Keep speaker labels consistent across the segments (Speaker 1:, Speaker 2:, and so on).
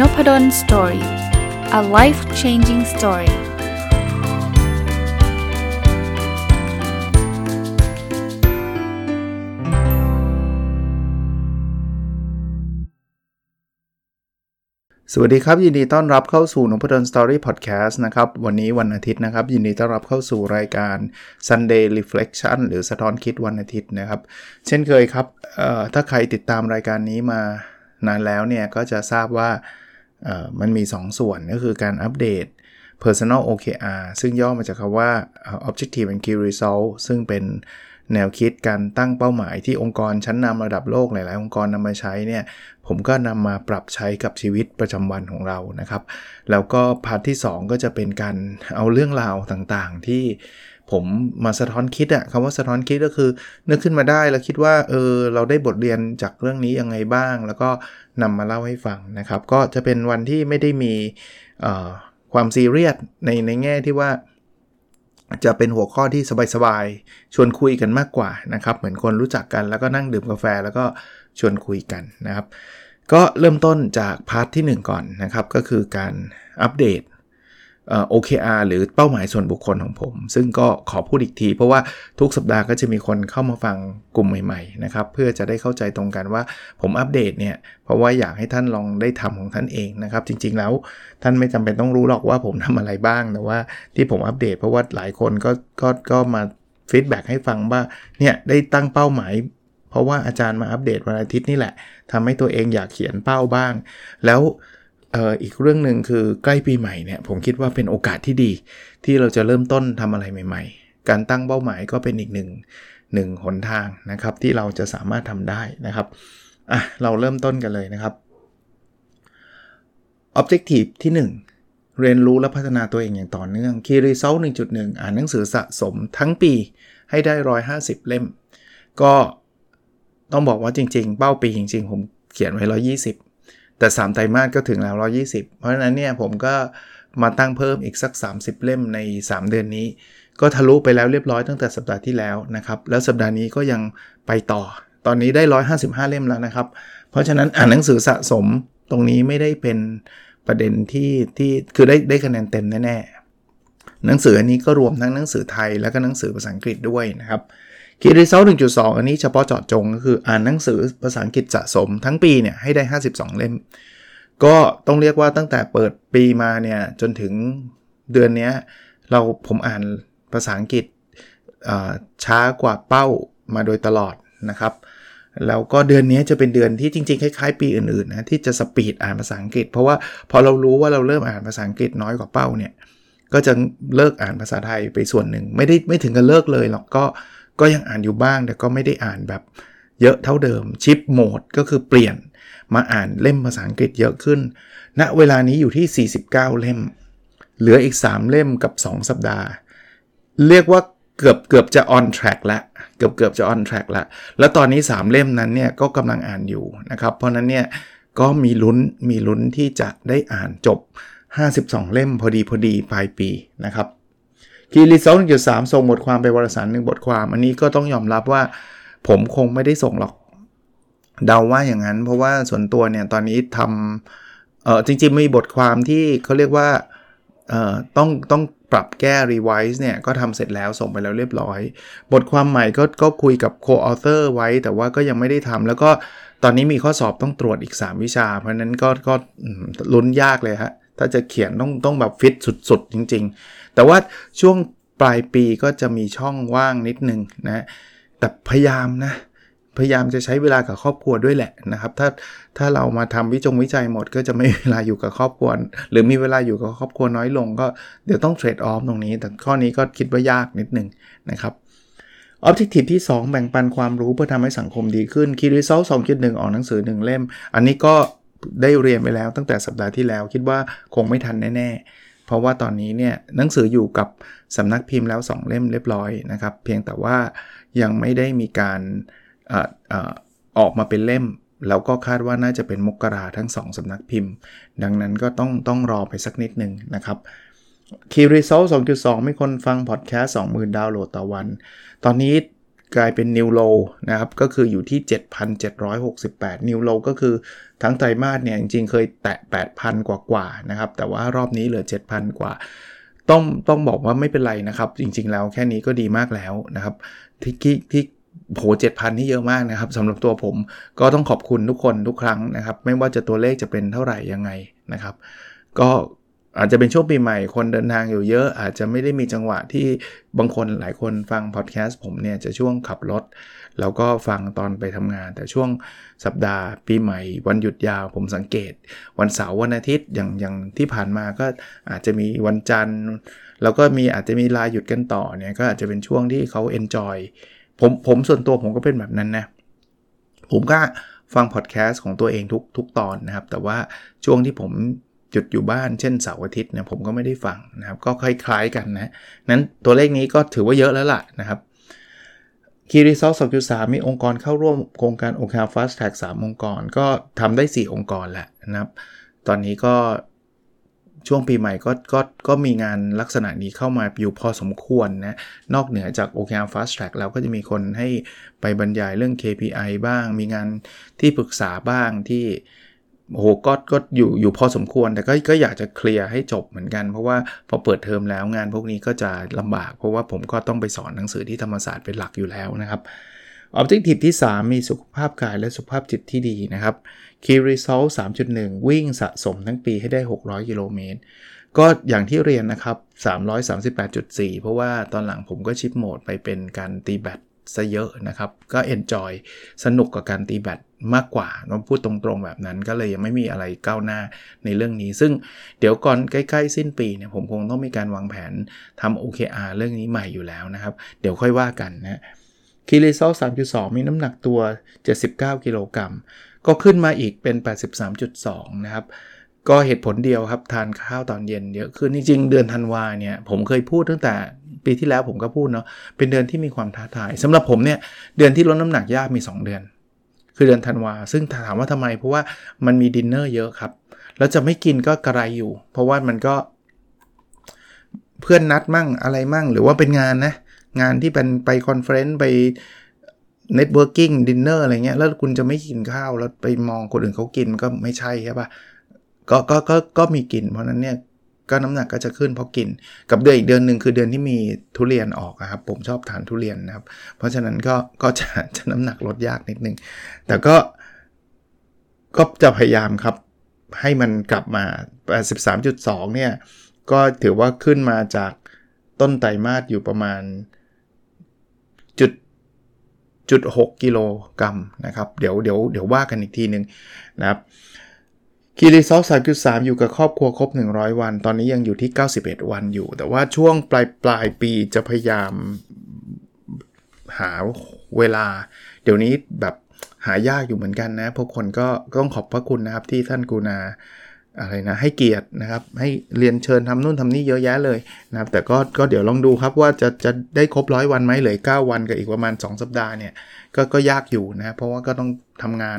Speaker 1: Nopadol Story a life changing story สวัสดีครับ ยินดีต้อนรับเข้าสู่นพดล Story พอดแคสต์นะครับ วันนี้วันอาทิตย์นะครับ ยินดีต้อนรับเข้าสู่รายการ Sunday Reflection หรือสะท้อนคิดวันอาทิตย์นะครับ เช่นเคยครับถ้าใครติดตามรายการนี้มานานแล้วเนี่ย ก็จะทราบว่า มันมี 2 ส่วนก็คือการอัปเดต personal OKR ซึ่งย่อมาจากคำว่า objective and key result ซึ่งเป็นแนวคิดการตั้งเป้าหมายที่องค์กรชั้นนำระดับโลกหลาย ๆ องค์กรนำมาใช้เนี่ย ผมก็นำมาปรับใช้กับชีวิตประจำวันของเรานะครับ แล้วก็พาร์ทที่ 2 ก็จะเป็นการเอาเรื่องราวต่าง ๆ ที่ ผมมาสะท้อนคิดอะคำว่าสะท้อนคิดก็คือ นึกขึ้นมาได้แล้วคิดว่าเออเราได้บทเรียนจากเรื่องนี้ยังไงบ้าง แล้วก็นำมาเล่าให้ฟังนะครับ ก็จะเป็นวันที่ไม่ได้มีความซีเรียสในในแง่ที่ว่า จะเป็นหัวข้อที่สบายๆชวนคุยกันมากกว่านะครับ เหมือนคนรู้จักกันแล้วก็นั่งดื่มกาแฟแล้วก็ชวนคุยกันนะครับ ก็เริ่มต้นจากพาร์ทที่ 1 ก่อนนะครับ ก็คือการอัปเดต OKR หรือเป้าหมายส่วนบุคคลของผม ซึ่งก็ขอพูดอีกที เพราะว่าทุกสัปดาห์ก็จะมีคนเข้ามาฟังกลุ่มใหม่ๆนะครับเพื่อจะได้เข้าใจตรงกันว่าผมอัปเดตเนี่ยเพราะว่าอยากให้ท่านลองได้ทำของท่านเองนะครับ จริงๆแล้วท่านไม่จำเป็นต้องรู้หรอกว่าผมทำอะไรบ้างแต่ว่าที่ผมอัปเดต เพราะว่าหลายคนก็ก็ก็มา feedback ให้ฟังว่าเนี่ยได้ตั้งเป้าหมายเพราะว่าอาจารย์มาอัปเดตวันอาทิตย์นี่แหละทำให้ตัวเองอยากเขียนเป้าบ้าง แล้ว อ่ออีกเรื่องหนึ่งคือใกล้ปีใหม่เนี่ยผมคิดว่าเป็นโอกาสที่ดี ที่เราจะเริ่มต้นทำอะไรใหม่ ๆ การตั้งเป้าหมายก็เป็นอีกหนึ่งหนึ่งหนทางนะครับที่เราจะสามารถทำได้นะครับอะเราเริ่มต้นกันเลยนะครับ Objective ที่ 1 เรียนรู้และพัฒนาตัวเองอย่างต่อเนื่อง Key Result 1.1 อ่านหนังสือสะสมทั้งปีให้ได้ 150 เล่ม ก็ต้องบอกว่าจริง ๆ เป้าปีจริง ๆ ผมเขียนไว้ 120 แต่3ไตรมาสก็ถึงแล้ว 120 เพราะฉะนั้นเนี่ยผมก็มาตั้งเพิ่มอีกสัก 30 เล่มใน 3 เดือนนี้ ก็ทะลุไปแล้วเรียบร้อยตั้งแต่สัปดาห์ที่แล้วนะครับ แล้วสัปดาห์นี้ก็ยังไปต่อ ตอนนี้ได้ 155 เล่มแล้วนะครับ เพราะฉะนั้นอ่านหนังสือสะสมตรงนี้ไม่ได้เป็นประเด็นที่ที่คือได้ได้คะแนนเต็มแน่ๆหนังสืออันนี้ก็รวมทั้งหนังสือไทยแล้วก็หนังสือภาษาอังกฤษด้วยนะครับ คีรีเซล1.2 อันนี้เฉพาะเจาะจงก็คืออ่านหนังสือภาษาอังกฤษสะสมทั้งปีเนี่ยให้ได้ 52 เล่ม ก็ต้องเรียกว่าตั้งแต่เปิดปีมาเนี่ยจนถึงเดือนนี้เราผมอ่านภาษาอังกฤษช้ากว่าเป้ามาโดยตลอดนะครับแล้วก็เดือนนี้จะเป็นเดือนที่จริงๆคล้ายๆปีอื่นๆนะที่จะสปีดอ่านภาษาอังกฤษ เพราะว่าพอเรารู้ว่าเราเริ่มอ่านภาษาอังกฤษน้อยกว่าเป้าเนี่ยก็จะเลิกอ่านภาษาไทยไปส่วนหนึ่งไม่ได้ไม่ถึงกับเลิกเลยหรอกก็ ก็ยังอ่านอยู่บ้างแต่ก็ไม่ได้อ่านแบบเยอะเท่าเดิมชิปโหมดก็คือเปลี่ยนมาอ่านเล่มภาษาอังกฤษเยอะขึ้น ณเวลานี้อยู่ที่ 49 เล่ม เหลืออีก 3 เล่มกับ 2 สัปดาห์ เรียกว่าเกือบเกือบจะ on track ละเกือบเกือบจะ on track ละแล้วตอนนี้ 3 เล่มนั้นเนี่ยก็กำลังอ่านอยู่นะครับ เพราะนั้นเนี่ยก็มีลุ้นมีลุ้นที่จะได้อ่านจบ 52 เล่มพอดีพอดีปลายปีนะครับ คีรีสองจุดสามส่งบทความไปวารสารหนึ่งบทความ อันนี้ก็ต้องยอมรับว่า ผมคงไม่ได้ส่งหรอก เดาว่าอย่างนั้น เพราะว่าส่วนตัวเนี่ยตอนนี้ทำเออจริงๆมีบทความที่เขาเรียกว่าเอ่อต้องต้องปรับแก้รีไวซ์เนี่ยก็ทำเสร็จแล้วส่งไปแล้วเรียบร้อย บทความใหม่ก็ก็คุยกับ co-author ไว้ แต่ว่าก็ยังไม่ได้ทำแล้วก็ตอนนี้มีข้อสอบต้องตรวจอีก 3 วิชา เพราะนั้นก็ก็ลุ้นยากเลยฮะถ้าจะเขียนต้องต้องแบบฟิตสุดๆ จริง ๆ แต่ว่าช่วงปลายปีก็จะมีช่องว่างนิดนึงนะแต่พยายามนะพยายามจะใช้เวลากับครอบครัวด้วยแหละนะครับ ถ้าถ้าเรามาทำวิจงวิจัยหมด ก็จะไม่มีเวลาอยู่กับครอบครัว หรือมีเวลาอยู่กับครอบครัวน้อยลง ก็เดี๋ยวต้องเทรดออฟตรงนี้ แต่ข้อนี้ก็คิดว่ายากนิดนึงนะครับออบเจกตีฟที่ 2 แบ่งปันความรู้เพื่อทำให้สังคมดีขึ้นคีรีเซลสองจุดหนึ่งออกหนังสือ 1 เล่ม อันนี้ก็ได้เรียนไปแล้วตั้งแต่สัปดาห์ที่แล้ว คิดว่าคงไม่ทันแน่ๆ เพราะว่าตอนนี้เนี่ยหนังสืออยู่กับสำนักพิมพ์แล้ว 2 เล่มเรียบร้อยนะครับ เพียงแต่ว่ายังไม่ได้มีการอออกมาเป็นเล่มแล้วก็คาดว่าน่าจะเป็นมกราทั้ง 2สำนักพิมพ์ ดังนั้นก็ต้องต้องรอไปสักนิดหนึ่งนะครับ Key Result 2.2 มีคนฟังพอดแคสต์20,000 ดาวน์โหลดต่อวัน ตอนนี้ กลายเป็น New Low นะครับ ก็คืออยู่ที่ 7,768 New Low ก็คือทั้งไตรมาสเนี่ยจริงๆเคยแตะ 8,000 กว่าๆนะครับ แต่ว่ารอบนี้เหลือ 7,000 กว่า ต้องต้องบอกว่าไม่เป็นไรนะครับ จริงๆแล้วแค่นี้ก็ดีมากแล้วนะครับที่ที่โหเจ็ดพันนี่เยอะมากนะครับสำหรับตัวผมก็ต้องขอบคุณทุกคนทุกครั้งนะครับ ไม่ว่าจะตัวเลขจะเป็นเท่าไหร่ยังไงนะครับ ก็ อาจจะเป็นช่วงปีใหม่คนเดินทางอยู่เยอะ อาจจะไม่ได้มีจังหวะที่บางคนหลายคนฟังพอดแคสต์ผมเนี่ยจะช่วงขับรถ แล้วก็ฟังตอนไปทำงาน แต่ช่วงสัปดาห์ ปีใหม่ วันหยุดยาวผมสังเกต วันเสาร์วันอาทิตย์อย่างอย่างที่ผ่านมาก็อาจจะมีวันจันทร์ แล้วก็มีอาจจะมีลาหยุดกันต่อเนี่ยก็อาจจะเป็นช่วงที่เขา enjoy ผมผมส่วนตัวผมก็เป็นแบบนั้นนะผมก็ฟังพอดแคสต์ของตัวเองทุกทุกตอนนะครับ แต่ว่าช่วงที่ผม หยุดอยู่บ้านเช่นเสาร์อาทิตย์เนี่ยผมก็ไม่ได้ฟังนะครับ ก็คล้ายๆกันนะนั้นตัวเลขนี้ก็ถือว่าเยอะแล้วล่ะนะครับ Key Result สองจุดสามมีองค์กรเข้าร่วมโครงการองค์กร Fast Track สามองค์กร ก็ทำได้ 4 องค์กรแหละนะครับ ตอนนี้ก็ช่วงปีใหม่ก็ก็ก็มีงานลักษณะนี้เข้ามาอยู่พอสมควรนะ นอกเหนือจาก OKR Fast Track แล้วก็จะมีคนให้ไปบรรยายเรื่อง KPI บ้าง มีงานที่ปรึกษาบ้างที่ โอ้โหก็ก็อยู่อยู่พอสมควร แต่ก็ก็อยากจะเคลียร์ให้จบเหมือนกัน เพราะว่าพอเปิดเทอมแล้วงานพวกนี้ก็จะลำบาก เพราะว่าผมก็ต้องไปสอนหนังสือที่ธรรมศาสตร์เป็นหลักอยู่แล้วนะครับ Objective ที่ 3 มีสุขภาพกายและสุขภาพจิตที่ดีนะครับ Key Result 3.1 วิ่งสะสมทั้งปีให้ได้ 600 กิโลเมตร ก็อย่างที่เรียนนะครับ 338.4 เพราะว่าตอนหลังผมก็ชิปโหมดไปเป็นการตีแบต ซะเยอะนะครับ ก็ enjoy สนุกกับการตีแบตมากกว่าต้องพูดตรงๆแบบนั้นก็เลยยังไม่มีอะไรก้าวหน้าในเรื่องนี้ ซึ่งเดี๋ยวก่อนใกล้ๆ สิ้นปีเนี่ยผมคงต้องมีการวางแผนทำ OKR เรื่องนี้ใหม่อยู่แล้วนะครับ เดี๋ยวค่อยว่ากันนะคีรีซล3.2 มีน้ำหนักตัว 79 กิโลกรัมก็ขึ้นมาอีกเป็น 83.2 นะครับ ก็เหตุผลเดียวครับทานข้าวตอนเย็นเยอะขึ้นจริงๆเดือนธันวาเนี่ยผมเคยพูดตั้งแต่ปีที่แล้วผมก็พูดเนาะเป็นเดือนที่มีความท้าทายสำหรับผมเนี่ยเดือนที่ลดน้ำหนักยากมี 2 เดือน คือเดือนธันวาซึ่งถามว่าทำไม เพราะว่ามันมีดินเนอร์เยอะครับ แล้วจะไม่กินก็กระไรอยู่ เพราะว่ามันก็ เพื่อนนัดมั่งอะไรมั่ง หรือว่าเป็นงานนะงานที่เป็นไป conference ไปnetworking dinner อะไรเงี้ยแล้วคุณจะไม่กินข้าวแล้วไปมองคนอื่นเขากินก็ไม่ใช่ใช่ปะ ก็ก็ก็ก็มีกิน เพราะนั้นเนี่ยก็น้ำหนักก็จะขึ้นเพราะกิน กับเดือนอีกเดือนหนึ่งคือเดือนที่มีทุเรียนออกครับ ผมชอบทานทุเรียนนะครับ เพราะฉะนั้นก็ก็จะจะน้ำหนักลดยากนิดนึง แต่ก็ก็จะพยายามครับ ให้มันกลับมา83.2 เนี่ย ก็ถือว่าขึ้นมาจากต้นไตรมาสอยู่ประมาณจุดจุด6กิโลกรัมนะครับ เดี๋ยวเดี๋ยวเดี๋ยวว่ากันอีกทีนึงนะครับ คีรีซอฟสามจุดสามอยู่กับครอบครัวครบ 100 วัน ตอนนี้ยังอยู่ที่ 91 วันอยู่ แต่ว่าช่วงปลายปลายปีจะพยายามหาเวลา เดี๋ยวนี้แบบหายากอยู่เหมือนกันนะ พวกคนก็ต้องขอบพระคุณนะครับที่ท่านกูนาอะไรนะ ให้เกียรตินะครับ ให้เรียนเชิญทำนู่นทำนี่เยอะแยะเลยนะครับ แต่ก็ก็เดี๋ยวลองดูครับว่าจะจะได้ครบร้อยวันไหมเหลือ9วันกับอีกประมาณ 2 สัปดาห์เนี่ย ก็ก็ยากอยู่นะ เพราะว่าก็ต้องทำงาน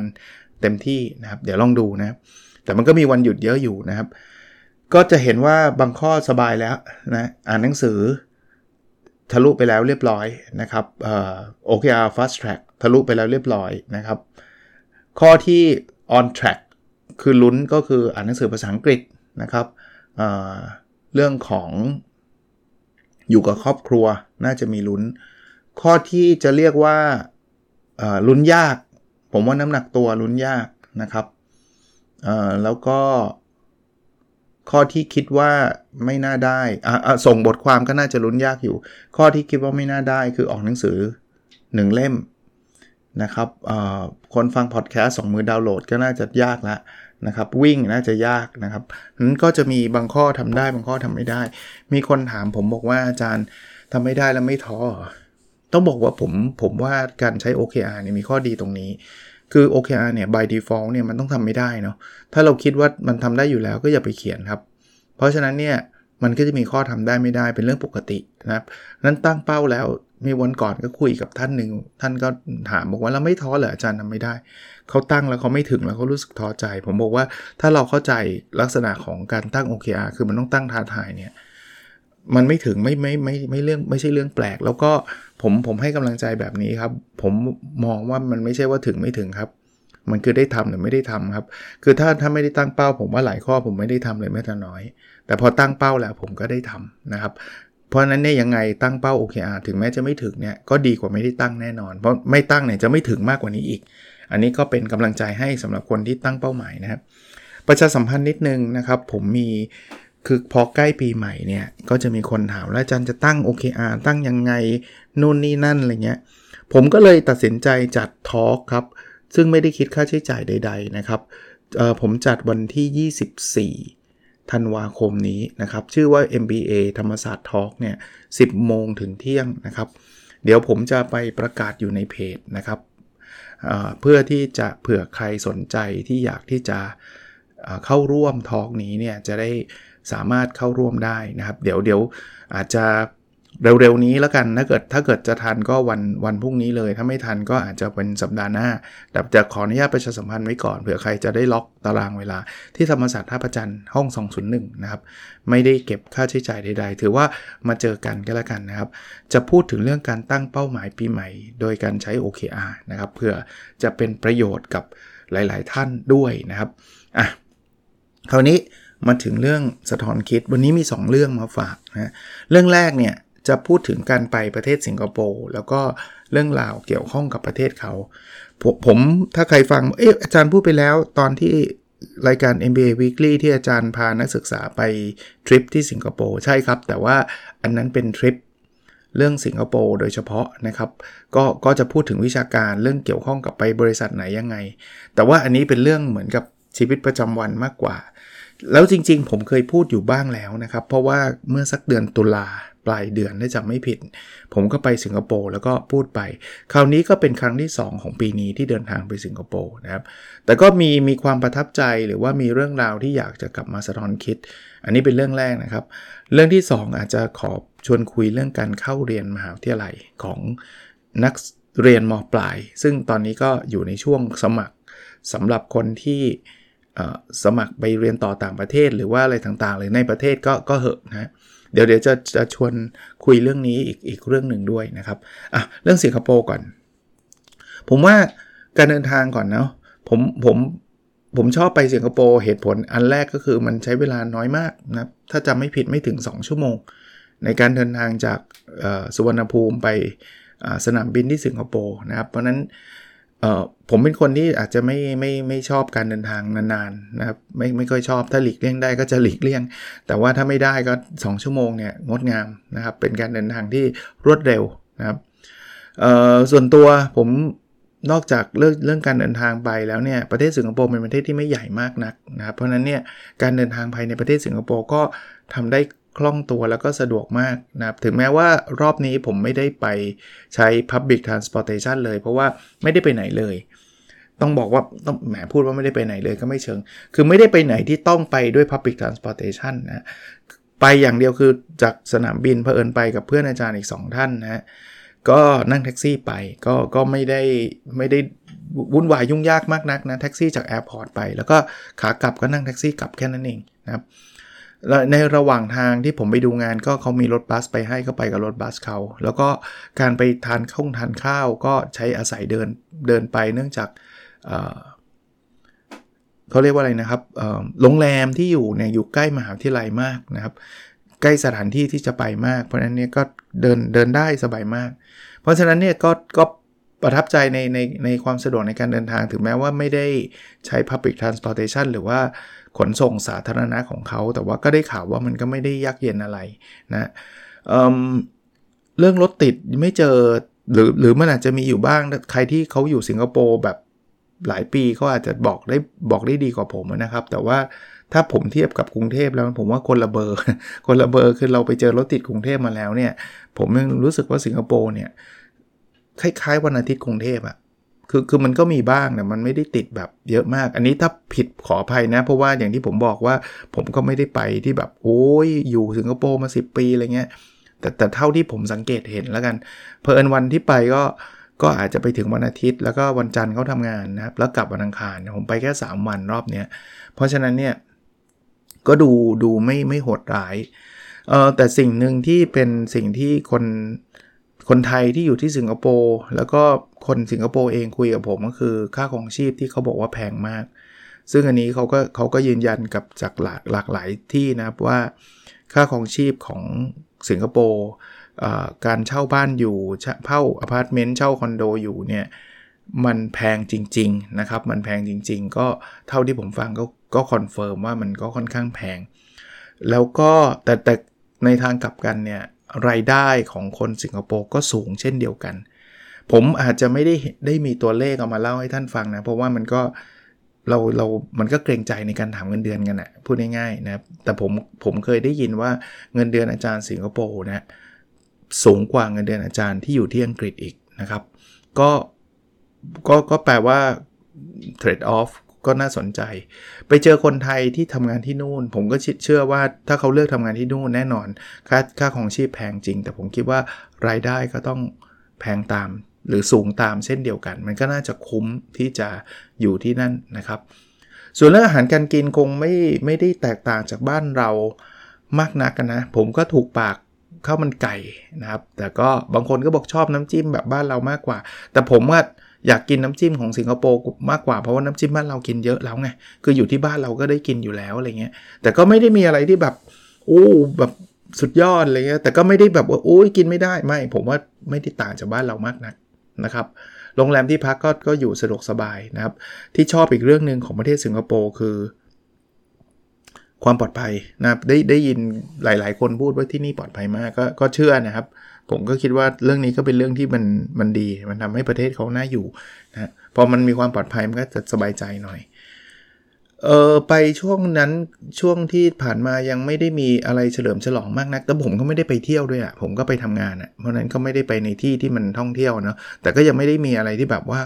Speaker 1: เต็มที่นะครับ เดี๋ยวลองดูนะครับ แต่มันก็มีวันหยุดเยอะอยู่นะครับ ก็จะเห็นว่าบางข้อสบายแล้วนะอ่านหนังสือ ทะลุไปแล้วเรียบร้อยนะครับเอ่อ OKR Fast Track ทะลุไปแล้วเรียบร้อยนะครับ ข้อที่ on track คือลุ้นก็คืออ่านหนังสือภาษาอังกฤษนะครับเเรื่องของอยู่กับครอบครัวน่าจะมีลุ้น ข้อที่จะเรียกว่าลุ้นยาก ผมว่าน้ำหนักตัวลุ้นยากนะครับ แล้วก็ ข้อที่คิดว่าไม่น่าได้ส่งบทความก็น่าจะลุ้นยากอยู่ ข้อที่คิดว่าไม่น่าได้คือออกหนังสือ 1 เล่มนะครับคนฟังพอดแคสต์สองมือดาวน์โหลดก็น่าจะยากล้วนะครับ วิ่งน่าจะยากนะครับนั้นก็จะมีบางข้อทำได้บางข้อทำไม่ได้ มีคนถามผมบอกว่าอาจารย์ทำไม่ได้แล้วไม่ท้อต้องบอกว่าผมผมว่าการใช้ OKR เนี่ยมีข้อดีตรงนี้ คือ OKR เนี่ย by default เนี่ยมันต้องทำไม่ได้เนาะถ้าเราคิดว่ามันทำได้อยู่แล้วก็อย่าไปเขียนครับ เพราะฉะนั้นเนี่ยมันก็จะมีข้อทำได้ไม่ได้เป็นเรื่องปกตินะครับนั้นตั้งเป้าแล้วมีวันก่อนก็คุยกับท่านหนึ่งท่านก็ถามบอกว่าเราไม่ท้อเหรออาจารย์ทำไม่ได้ เขาตั้งแล้วเขาไม่ถึงแล้วเขารู้สึกท้อใจ ผมบอกว่าถ้าเราเข้าใจลักษณะของการตั้ง OKR คือมันต้องตั้งท้าทายเนี่ย มันไม่ถึงไม่ไม่ไม่ไม่เรื่องไม่ใช่เรื่องแปลก แล้วก็ผมผมให้กำลังใจแบบนี้ครับ ผมมองว่ามันไม่ใช่ว่าถึงไม่ถึงครับ มันคือได้ทำหรือไม่ได้ทำครับ คือถ้าถ้าไม่ได้ตั้งเป้า ผมว่าหลายข้อผมไม่ได้ทำเลยแม้แต่น้อย แต่พอตั้งเป้าแล้วผมก็ได้ทำนะครับ เพราะนั้นเนี่ยยังไงตั้งเป้า OKR ถึงแม้จะไม่ถึงเนี่ยก็ดีกว่าไม่ได้ตั้งแน่นอน เพราะไม่ตั้งเนี่ยจะไม่ถึงมากกว่านี้อีก อันนี้ก็เป็นกำลังใจให้สำหรับคนที่ตั้งเป้าหมายนะครับประชาสัมพันธ์นิดนึงนะครับ ผมมี คือพอใกล้ปีใหม่เนี่ย ก็จะมีคนถามแล้วอาจารย์จะตั้ง OKR ตั้งยังไงนู่นนี่นั่นอะไรเงี้ย ผมก็เลยตัดสินใจจัดทอล์กครับ ซึ่งไม่ได้คิดค่าใช้จ่ายใด ๆ นะครับผมจัดวันที่ 24 ธันวาคมนี้นะครับ ชื่อว่า MBA ธรรมศาสตร์ทอล์กเนี่ย 10 โมงถึงเที่ยงนะครับ เดี๋ยวผมจะไปประกาศอยู่ในเพจนะครับเพื่อที่จะเผื่อใครสนใจที่อยากที่จะเข้าร่วมทอล์กนี้เนี่ยจะได้ สามารถเข้าร่วมได้นะครับ เดี๋ยวเดี๋ยวอาจจะเร็วๆนี้แล้วกันถ้าเกิดถ้าเกิดจะทันก็วันวันพรุ่งนี้เลย ถ้าไม่ทันก็อาจจะเป็นสัปดาห์หน้า แต่จะขออนุญาตประชาสัมพันธ์ไว้ก่อนเผื่อใครจะได้ล็อกตารางเวลา ที่ธรรมศาสตร์ท่าประจันห้อง 201 นะครับ ไม่ได้เก็บค่าใช้จ่ายใดๆ ถือว่ามาเจอกันก็แล้วกันนะครับ จะพูดถึงเรื่องการตั้งเป้าหมายปีใหม่ โดยการใช้ OKR นะครับเพื่อจะเป็นประโยชน์กับหลาย ๆ ท่านด้วยนะครับอะคราวนี้ มาถึงเรื่องสะท้อนคิด วันนี้มี 2 เรื่องมาฝากนะเรื่องแรกเนี่ยจะพูดถึงการไปประเทศสิงคโปร์แล้วก็เรื่องราวเกี่ยวข้องกับประเทศเขาผมผมถ้าใครฟังเอออาจารย์พูดไปแล้วตอนที่รายการ MBA Weekly ที่อาจารย์พานักศึกษาไปทริปที่สิงคโปร์ใช่ครับ แต่ว่าอันนั้นเป็นทริปเรื่องสิงคโปร์โดยเฉพาะนะครับ ก็ก็จะพูดถึงวิชาการเรื่องเกี่ยวข้องกับไปบริษัทไหนยังไง แต่ว่าอันนี้เป็นเรื่องเหมือนกับชีวิตประจำวันมากกว่า แล้วจริงๆ ผมเคยพูดอยู่บ้างแล้วนะครับ เพราะว่าเมื่อสักเดือนตุลาปลายเดือนถ้าจำไม่ผิด ผมก็ไปสิงคโปร์แล้วก็พูดไป คราวนี้ก็เป็นครั้งที่ 2 ของปีนี้ที่เดินทางไปสิงคโปร์นะครับ แต่ก็มีมีความประทับใจหรือว่ามีเรื่องราวที่อยากจะกลับมาสะท้อนคิด อันนี้เป็นเรื่องแรกนะครับ เรื่องที่ 2 อาจจะขอชวนคุยเรื่องการเข้าเรียนมหาวิทยาลัยของนักเรียนมปลาย ซึ่งตอนนี้ก็อยู่ในช่วงสมัครสำหรับคนที่ สมัครไปเรียนต่อต่างประเทศหรือว่าอะไรต่างๆ หรือในประเทศก็ก็เหอะนะเดี๋ยวเดี๋ยวจะจะชวนคุยเรื่องนี้อีกอีกเรื่องหนึ่งด้วยนะครับอะเรื่องสิงคโปร์ก่อน ผมว่าการเดินทางก่อนเนาะผมผมผมชอบไปสิงคโปร์เหตุผลอันแรกก็คือมันใช้เวลาน้อยมากนะถ้าจำไม่ผิดไม่ถึง 2 ชั่วโมง ในการเดินทางจากสุวรรณภูมิไปสนามบินที่สิงคโปร์นะครับ เพราะนั้น เออผมเป็นคนที่อาจจะไม่ไม่ไม่ชอบการเดินทางนานๆนะครับไม่ไม่ค่อยชอบถ้าหลีกเลี่ยงได้ก็จะหลีกเลี่ยง แต่ว่าถ้าไม่ได้ก็ 2 ชั่วโมงเนี่ยงดงามนะครับเป็นการเดินทางที่รวดเร็วนะครับเอ่อส่วนตัวผมนอกจากเรื่องเรื่องการเดินทางไปแล้วเนี่ยประเทศสิงคโปร์เป็นประเทศที่ไม่ใหญ่มากนักนะครับเพราะนั้นเนี่ยการเดินทางภายในประเทศสิงคโปร์ก็ทำได้ คล่องตัวแล้วก็สะดวกมากนะครับถึงแม้ว่ารอบนี้ผมไม่ได้ไปใช้ Public Transportation เลย เพราะว่าไม่ได้ไปไหนเลย ต้องบอกว่าต้องแหมพูดว่าไม่ได้ไปไหนเลยก็ไม่เชิง คือไม่ได้ไปไหนที่ต้องไปด้วย Public Transportation นะไปอย่างเดียวคือจากสนามบินเพอิญไปกับเพื่อนอาจารย์อีก 2 ท่านนะก็นั่งแท็กซี่ไปก็ก็ไม่ได้ไม่ได้วุ่นวายยุ่งยากมากนักนะแท็กซี่จาก airport ไป แล้วก็ขากลับก็นั่งแท็กซี่กลับแค่นั้นเองนะครับ ในระหว่างทางที่ผมไปดูงานก็เขามีรถบัสไปให้ก็ไปกับรถบัสเขา แล้วก็การไปทานข้าวทานข้าวก็ใช้อาศัยเดินเดินไปเนื่องจากเขาเรียกว่าอะไรนะครับโรงแรมที่อยู่เนี่ยอยู่ใกล้มหาวิทยาลัยมากนะครับ ใกล้สถานที่ที่จะไปมาก เพราะฉะนั้นเนี่ยก็เดินเดินได้สบายมาก เพราะฉะนั้นเนี่ยก็ก็ ประทับใจในในในความสะดวกในการเดินทางถึงแม้ว่าไม่ได้ใช้ Public Transportation หรือว่าขนส่งสาธารณะของเขา แต่ว่าก็ได้ข่าวว่ามันก็ไม่ได้ยากเย็นอะไรนะเเรื่องรถติดไม่เจอหรือหรือมันอาจจะมีอยู่บ้างใครที่เขาอยู่สิงคโปร์แบบหลายปีเขาอาจจะบอกได้บอกได้ดีกว่าผมนะครับ แต่ว่าถ้าผมเทียบกับกรุงเทพแล้วผมว่าคนละเบอร์ คนละเบอร์คือเราไปเจอรถติดกรุงเทพมาแล้วเนี่ย ผมยังรู้สึกว่าสิงคโปร์เนี่ย คล้ายๆ วันอาทิตย์กรุงเทพอะคือคือมันก็มีบ้างแต่มันไม่ได้ติดแบบเยอะมาก อันนี้ถ้าผิดขออภัยนะ เพราะว่าอย่างที่ผมบอกว่าผมก็ไม่ได้ไปที่แบบ โอ้ยอยู่สิงคโปร์มา 10 ปีอะไรเงี้ยแต่แต่เท่าที่ผมสังเกตเห็นแล้วกันเพอินวันที่ไปก็ก็อาจจะไปถึงวันอาทิตย์ แล้วก็วันจันทร์เขาทำงานนะครับ แล้วกลับวันอังคารผมไปแค่ 3 วันรอบเนี้ยเพราะฉะนั้นเนี่ยก็ดูดูไม่ไม่โหดร้ายเออแต่สิ่งหนึ่งที่เป็นสิ่งที่คน คนไทยที่อยู่ที่สิงคโปร์แล้วก็คนสิงคโปร์เองคุยกับผมก็คือค่าครองชีพที่เขาบอกว่าแพงมาก ซึ่งอันนี้เขาก็เขาก็ยืนยันกับจากหลากหลากหลายที่นะครับว่าค่าครองชีพของสิงคโปร์การเช่าบ้านอยู่เช่าอพาร์ตเมนต์เช่าคอนโดอยู่เนี่ยมันแพงจริงๆนะครับมันแพงจริง ๆ ก็เท่าที่ผมฟังก็ก็ confirm ว่ามันก็ค่อนข้างแพง แล้วก็แต่แต่ในทางกลับกันเนี่ย รายได้ของคนสิงคโปร์ก็สูงเช่นเดียวกัน ผมอาจจะไม่ได้ได้มีตัวเลขเอามาเล่าให้ท่านฟังนะ เพราะว่ามันก็เราเรา มันก็เกรงใจในการถามเงินเดือนกันนะพูดง่ายๆนะแต่ผมผมเคยได้ยินว่าเงินเดือนอาจารย์สิงคโปร์นะสูงกว่าเงินเดือนอาจารย์ที่อยู่ที่อังกฤษอีกนะครับ ก็ก็ก็แปลว่า trade off ก็น่าสนใจ ไปเจอคนไทยที่ทำงานที่นู่น ผมก็เชื่อว่าถ้าเขาเลือกทำงานที่นู่นแน่นอน ค่าค่าของชีพแพงจริง แต่ผมคิดว่ารายได้ก็ต้องแพงตาม หรือสูงตามเช่นเดียวกัน มันก็น่าจะคุ้มที่จะอยู่ที่นั่นนะครับ ส่วนเรื่องอาหารการกินคงไม่ไม่ได้แตกต่างจากบ้านเรามากนักนะ ผมก็ถูกปากข้าวมันไก่นะครับ แต่ก็บางคนก็บอกชอบน้ำจิ้มแบบบ้านเรามากกว่า แต่ผมว่า อยากกินน้ำจิ้มของสิงคโปร์มากกว่าเพราะว่าน้ำจิ้มบ้านเรากินเยอะแล้วไงคืออยู่ที่บ้านเราก็ได้กินอยู่แล้วอะไรเงี้ยแต่ก็ไม่ได้มีอะไรที่แบบโอ้แบบสุดยอดอะไรเงี้ยแต่ก็ไม่ได้แบบว่าโอ้ยกินไม่ได้ไม่ ผมว่าไม่ได้ต่างจากบ้านเรามากนักนะครับโรงแรมที่พักก็ก็อยู่สะดวกสบายนะครับ ที่ชอบอีกเรื่องหนึ่งของประเทศสิงคโปร์คือ ความปลอดภัยนะครับได้ได้ยินหลาย ๆ คนพูดว่าที่นี่ปลอดภัยมากก็ก็เชื่อนะครับ ผมก็คิดว่าเรื่องนี้ก็เป็นเรื่องที่มันมันดี มันทำให้ประเทศเขาน่าอยู่นะพอมันมีความปลอดภัยมันก็จะสบายใจหน่อย เออไปช่วงนั้นช่วงที่ผ่านมายังไม่ได้มีอะไรเฉลิมฉลองมากนักแต่ผมก็ไม่ได้ไปเที่ยวด้วยอะ่ะผมก็ไปทำงานอะ่ะเพราะนั้นก็ไม่ได้ไปในที่ที่มันท่องเที่ยวเนาะแต่ก็ยังไม่ได้มีอะไรที่แบบว่า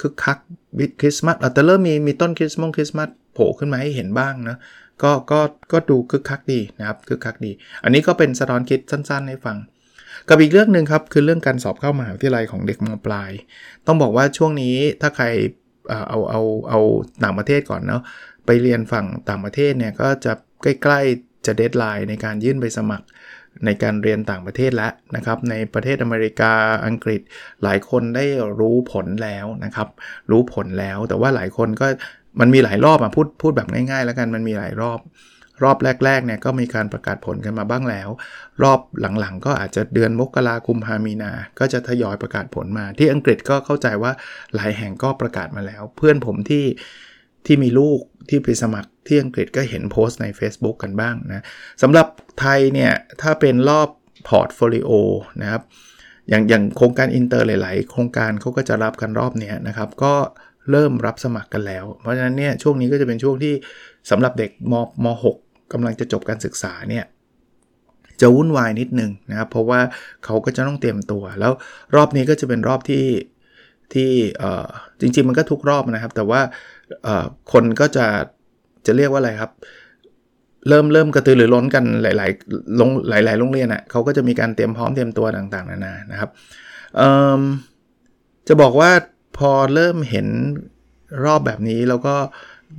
Speaker 1: คึกคักบิคริสต์มาสแต่เริ่มมีมีต้นคริสต์มงคริสต์มาสโผล่ขึ้นมาให้เห็นบ้างนะก็ก็ก็ดูคึกคักดีนะครับคึกคักดี อันนี้ก็เป็นสะท้อนคิดสั้นๆให้ฟัง กับอีกเรื่องหนึ่งครับคือเรื่องการสอบเข้ามหาวิทยาลัยของเด็กมปลาย ต้องบอกว่าช่วงนี้ถ้าใครเอาเอาเอาต่างประเทศก่อนเนาะไปเรียนฝั่งต่างประเทศเนี่ยก็จะใกล้ๆจะ deadline ในการยื่นใบสมัครในการเรียนต่างประเทศแล้วนะครับ ในประเทศอเมริกาอังกฤษหลายคนได้รู้ผลแล้วนะครับ รู้ผลแล้วแต่ว่าหลายคนก็มันมีหลายรอบอะพูดพูดแบบง่ายๆ แล้วกันมันมีหลายรอบ รอบแรกๆเนี่ยก็มีการประกาศผลกันมาบ้างแล้ว รอบหลังๆ ก็อาจจะเดือนมกราคมพามีนา ก็จะทยอยประกาศผลมา ที่อังกฤษก็เข้าใจว่าหลายแห่งก็ประกาศมาแล้ว เพื่อนผมที่ที่มีลูกที่ไปสมัครที่อังกฤษก็เห็นโพสต์ใน Facebook กันบ้างนะสำหรับไทยเนี่ย ถ้าเป็นรอบ portfolio นะครับอย่างอย่างโครงการอินเตอร์หลาย ๆ โครงการเขาก็จะรับกันรอบนี้นะครับ ก็เริ่มรับสมัครกันแล้ว เพราะฉะนั้นเนี่ยช่วงนี้ก็จะเป็นช่วงที่สำหรับเด็กมม 6 กำลังจะจบการศึกษาเนี่ยจะวุ่นวายนิดนึงนะครับเพราะว่าเขาก็จะต้องเตรียมตัว แล้วรอบนี้ก็จะเป็นรอบที่ที่จริงๆมันก็ทุกรอบนะครับ แต่ว่าคนก็จะจะเรียกว่าอะไรครับ เริ่มเริ่มกระตือรือร้นกันหลายๆโรงหลาย ๆ โรงเรียนอะ่ะเขาก็จะมีการเตรียมพร้อมเตรียมตัวต่างๆ นานานะครับจะบอกว่าพอเริ่มเห็นรอบแบบนี้แล้วก็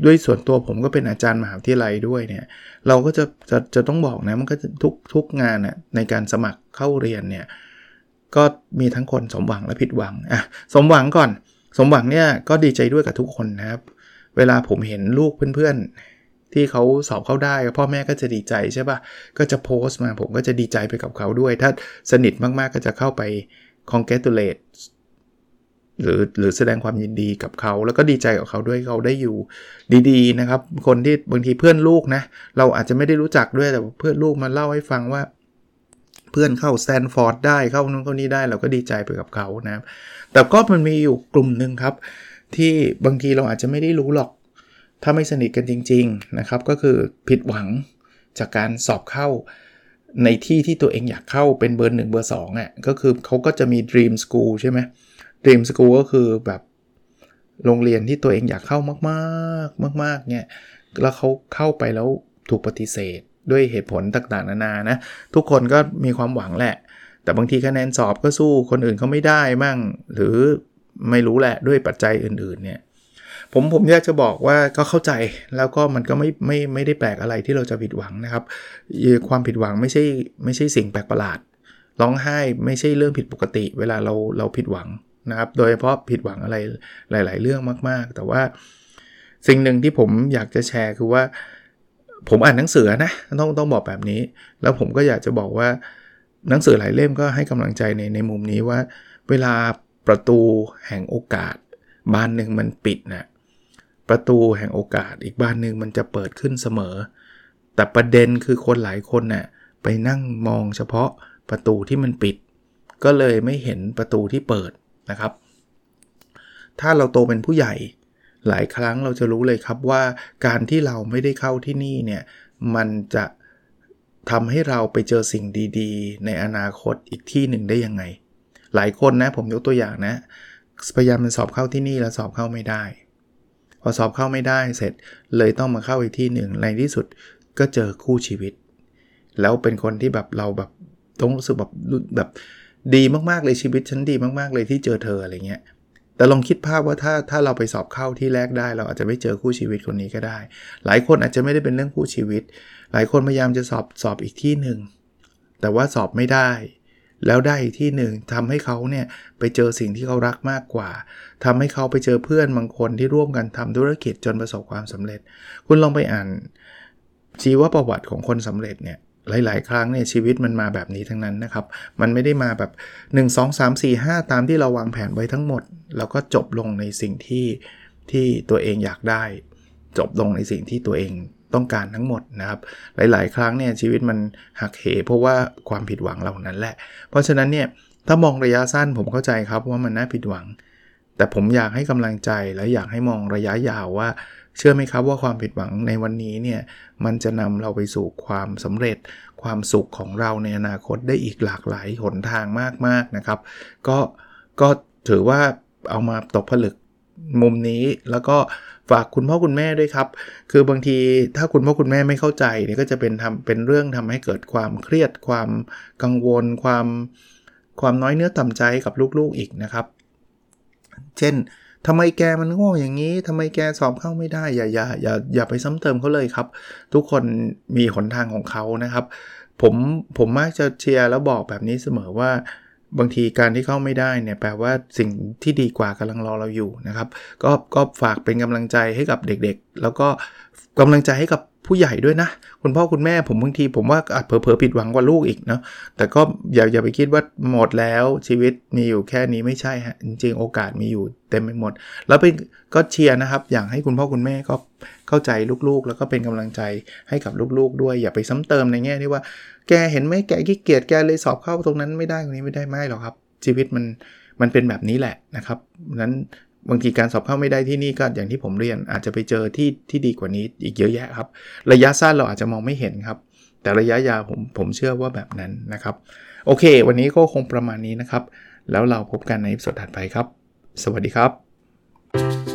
Speaker 1: ด้วยส่วนตัวผมก็เป็นอาจารย์มหาวิทยาลัยด้วยเนี่ยเราก็จะจะจะต้องบอกนะมันก็ทุกทุกงานน่ยในการสมัครเข้าเรียนเนี่ยก็มีทั้งคนสมหวังและผิดหวังอะสมหวังก่อน สมหวังเนี่ยก็ดีใจด้วยกับทุกคนนะครับ เวลาผมเห็นลูกเพื่อนๆ ที่เขาสอบเข้าได้พ่อแม่ก็จะดีใจใช่ปะ่ะก็จะโพสต์มาผมก็จะดีใจไปกับเขาด้วย ถ้าสนิทมากๆก็จะเข้าไป congratulate หรือหรือแสดงความยินดีกับเขา แล้วก็ดีใจกับเขาด้วยเขาได้อยู่ ดีๆนะครับ คนที่บางทีเพื่อนลูกนะ เราอาจจะไม่ได้รู้จักด้วยแต่เพื่อนลูกมาเล่าให้ฟังว่า เพื่อนเข้าสแตนฟอร์ดได้เข้านู้นเข้านี้ได้ เราก็ดีใจไปกับเขานะครับ แต่ก็มันมีอยู่กลุ่มหนึ่งครับ ที่บางทีเราอาจจะไม่ได้รู้หรอก ถ้าไม่สนิทกันจริง ๆนะครับ ก็คือผิดหวังจากการสอบเข้าในที่ที่ตัวเองอยากเข้าเป็นเบอร์หนึ่งเบอร์สองอะก็คือเขาก็จะมี Dream School ใช่ไหม Dream School ก็คือแบบโรงเรียนที่ตัวเองอยากเข้ามากๆ มาก ๆ เนี่ย แล้วเขาเข้าไปแล้วถูกปฏิเสธด้วยเหตุผลต่างๆ นานานะ ทุกคนก็มีความหวังแหละ แต่บางทีคะแนนสอบก็สู้คนอื่นเขาไม่ได้มั่ง หรือไม่รู้แหละด้วยปัจจัยอื่น ๆ เนี่ย ผมผมอยากจะบอกว่าก็เข้าใจแล้วก็มันก็ไม่ไม่ไม่ได้แปลกอะไรที่เราจะผิดหวังนะครับ ความผิดหวังไม่ใช่ไม่ใช่สิ่งแปลกประหลาด ร้องไห้ไม่ใช่เรื่องผิดปกติ เวลาเราเราผิดหวัง นะครับ โดยเฉพาะผิดหวังอะไรหลาย ๆ เรื่องมาก ๆ แต่ว่าสิ่งหนึ่งที่ผมอยากจะแชร์คือว่า ผมอ่านหนังสือนะต้องต้องบอกแบบนี้ แล้วผมก็อยากจะบอกว่าหนังสือหลายเล่มก็ให้กำลังใจในในมุมนี้ว่า เวลาประตูแห่งโอกาส บานหนึ่งมันปิดนะประตูแห่งโอกาส อีกบานหนึ่งมันจะเปิดขึ้นเสมอ แต่ประเด็นคือคนหลายคนนะ่ะไปนั่งมองเฉพาะประตูที่มันปิด ก็เลยไม่เห็นประตูที่เปิด นะครับ ถ้าเราโตเป็นผู้ใหญ่หลายครั้งเราจะรู้เลยครับว่าการที่เราไม่ได้เข้าที่นี่เนี่ยมันจะทำให้เราไปเจอสิ่งดีๆ ในอนาคตอีกที่หนึ่งได้ยังไง หลายคนนะผมยกตัวอย่างนะพยายามมันสอบเข้าที่นี่แล้วสอบเข้าไม่ได้ พอสอบเข้าไม่ได้เสร็จเลยต้องมาเข้าอีกที่หนึ่งในที่สุดก็เจอคู่ชีวิต แล้วเป็นคนที่แบบเราแบบต้องรู้สึกแบบแบบ ดีมากๆเลยชีวิตฉันดีมากๆเลยที่เจอเธออะไรเงี้ยแต่ลองคิดภาพว่าถ้าถ้าเราไปสอบเข้าที่แรกได้ เราอาจจะไม่เจอคู่ชีวิตคนนี้ก็ได้ หลายคนอาจจะไม่ได้เป็นเรื่องคู่ชีวิต หลายคนพยายามจะสอบสอบอีกที่หนึ่งแต่ว่าสอบไม่ได้ แล้วได้อีกที่หนึ่งทำให้เขาเนี่ยไปเจอสิ่งที่เขารักมากกว่าทำให้เขาไปเจอเพื่อนบางคนที่ร่วมกันทำธุรกิจจนประสบความสำเร็จ คุณลองไปอ่านชีวประวัติของคนสำเร็จเนี่ย หลาย ๆ ครั้งเนี่ยชีวิตมันมาแบบนี้ทั้งนั้นนะครับ มันไม่ได้มาแบบ 1 2 3 4 5 ตามที่เราวางแผนไว้ทั้งหมด แล้วก็จบลงในสิ่งที่ที่ตัวเองอยากได้ จบลงในสิ่งที่ตัวเองต้องการทั้งหมดนะครับ หลาย ๆ ครั้งเนี่ยชีวิตมันหักเห เพราะว่าความผิดหวังเหล่านั้นแหละ เพราะฉะนั้นเนี่ยถ้ามองระยะสั้นผมเข้าใจครับว่ามันน่าผิดหวัง แต่ผมอยากให้กำลังใจและอยากให้มองระยะยาวว่า เชื่อไหมครับว่าความผิดหวังในวันนี้เนี่ยมันจะนำเราไปสู่ความสำเร็จ ความสุขของเราในอนาคตได้อีกหลากหลายหนทางมากๆนะครับ ก็ก็ถือว่าเอามาตกผลึกมุมนี้แล้วก็ฝากคุณพ่อคุณแม่ด้วยครับ คือบางทีถ้าคุณพ่อคุณแม่ไม่เข้าใจเนี่ยก็จะเป็นทำเป็นเรื่องทำให้เกิดความเครียดความกังวล ความความน้อยเนื้อต่ำใจกับลูกๆอีกนะครับ เช่น ทำไมแกมันโง่อย่างนี้ทำไมแกสอบเข้าไม่ได้ อย่าอย่าอย่าอย่าไปซ้ำเติมเขาเลยครับ ทุกคนมีหนทางของเขานะครับ ผมผมมักจะเชียร์แล้วบอกแบบนี้เสมอว่า บางทีการที่เข้าไม่ได้เนี่ยแปลว่าสิ่งที่ดีกว่ากำลังรอเราอยู่นะครับ ก็ก็ฝากเป็นกำลังใจให้กับเด็กๆ แล้วก็กำลังใจให้กับผู้ใหญ่ด้วยนะ คุณพ่อคุณแม่ผมบางทีผมว่าอาจเผลอๆผิดหวังกว่าลูกอีกเนาะแต่ก็อย่าอย่าไปคิดว่าหมดแล้วชีวิตมีอยู่แค่นี้ไม่ใช่ฮะจริงๆ โอกาสมีอยู่เต็มไปหมด แล้วเป็นก็เชียร์นะครับ อยากให้คุณพ่อคุณแม่ก็เข้าใจลูกๆ แล้วก็เป็นกำลังใจให้กับลูกๆ ด้วย อย่าไปซ้ำเติมในแง่ที่ว่า แกเห็นไหมแกขี้เกียจแกเลยสอบเข้าตรงนั้นไม่ได้ตรงนี้ไม่ได้ไม่หรอกครับ ชีวิตมันมันเป็นแบบนี้แหละนะครับนั้นบางทีการสอบเข้าไม่ได้ที่นี่ก็อย่างที่ผมเรียนอาจจะไปเจอที่ที่ดีกว่านี้อีกเยอะแยะครับ ระยะสั้นเราอาจจะมองไม่เห็นครับ แต่ระยะยาวผมผมเชื่อว่าแบบนั้นนะครับ โอเค วันนี้ก็คงประมาณนี้นะครับ แล้วเราพบกันในสดถัดไปครับ สวัสดีครับ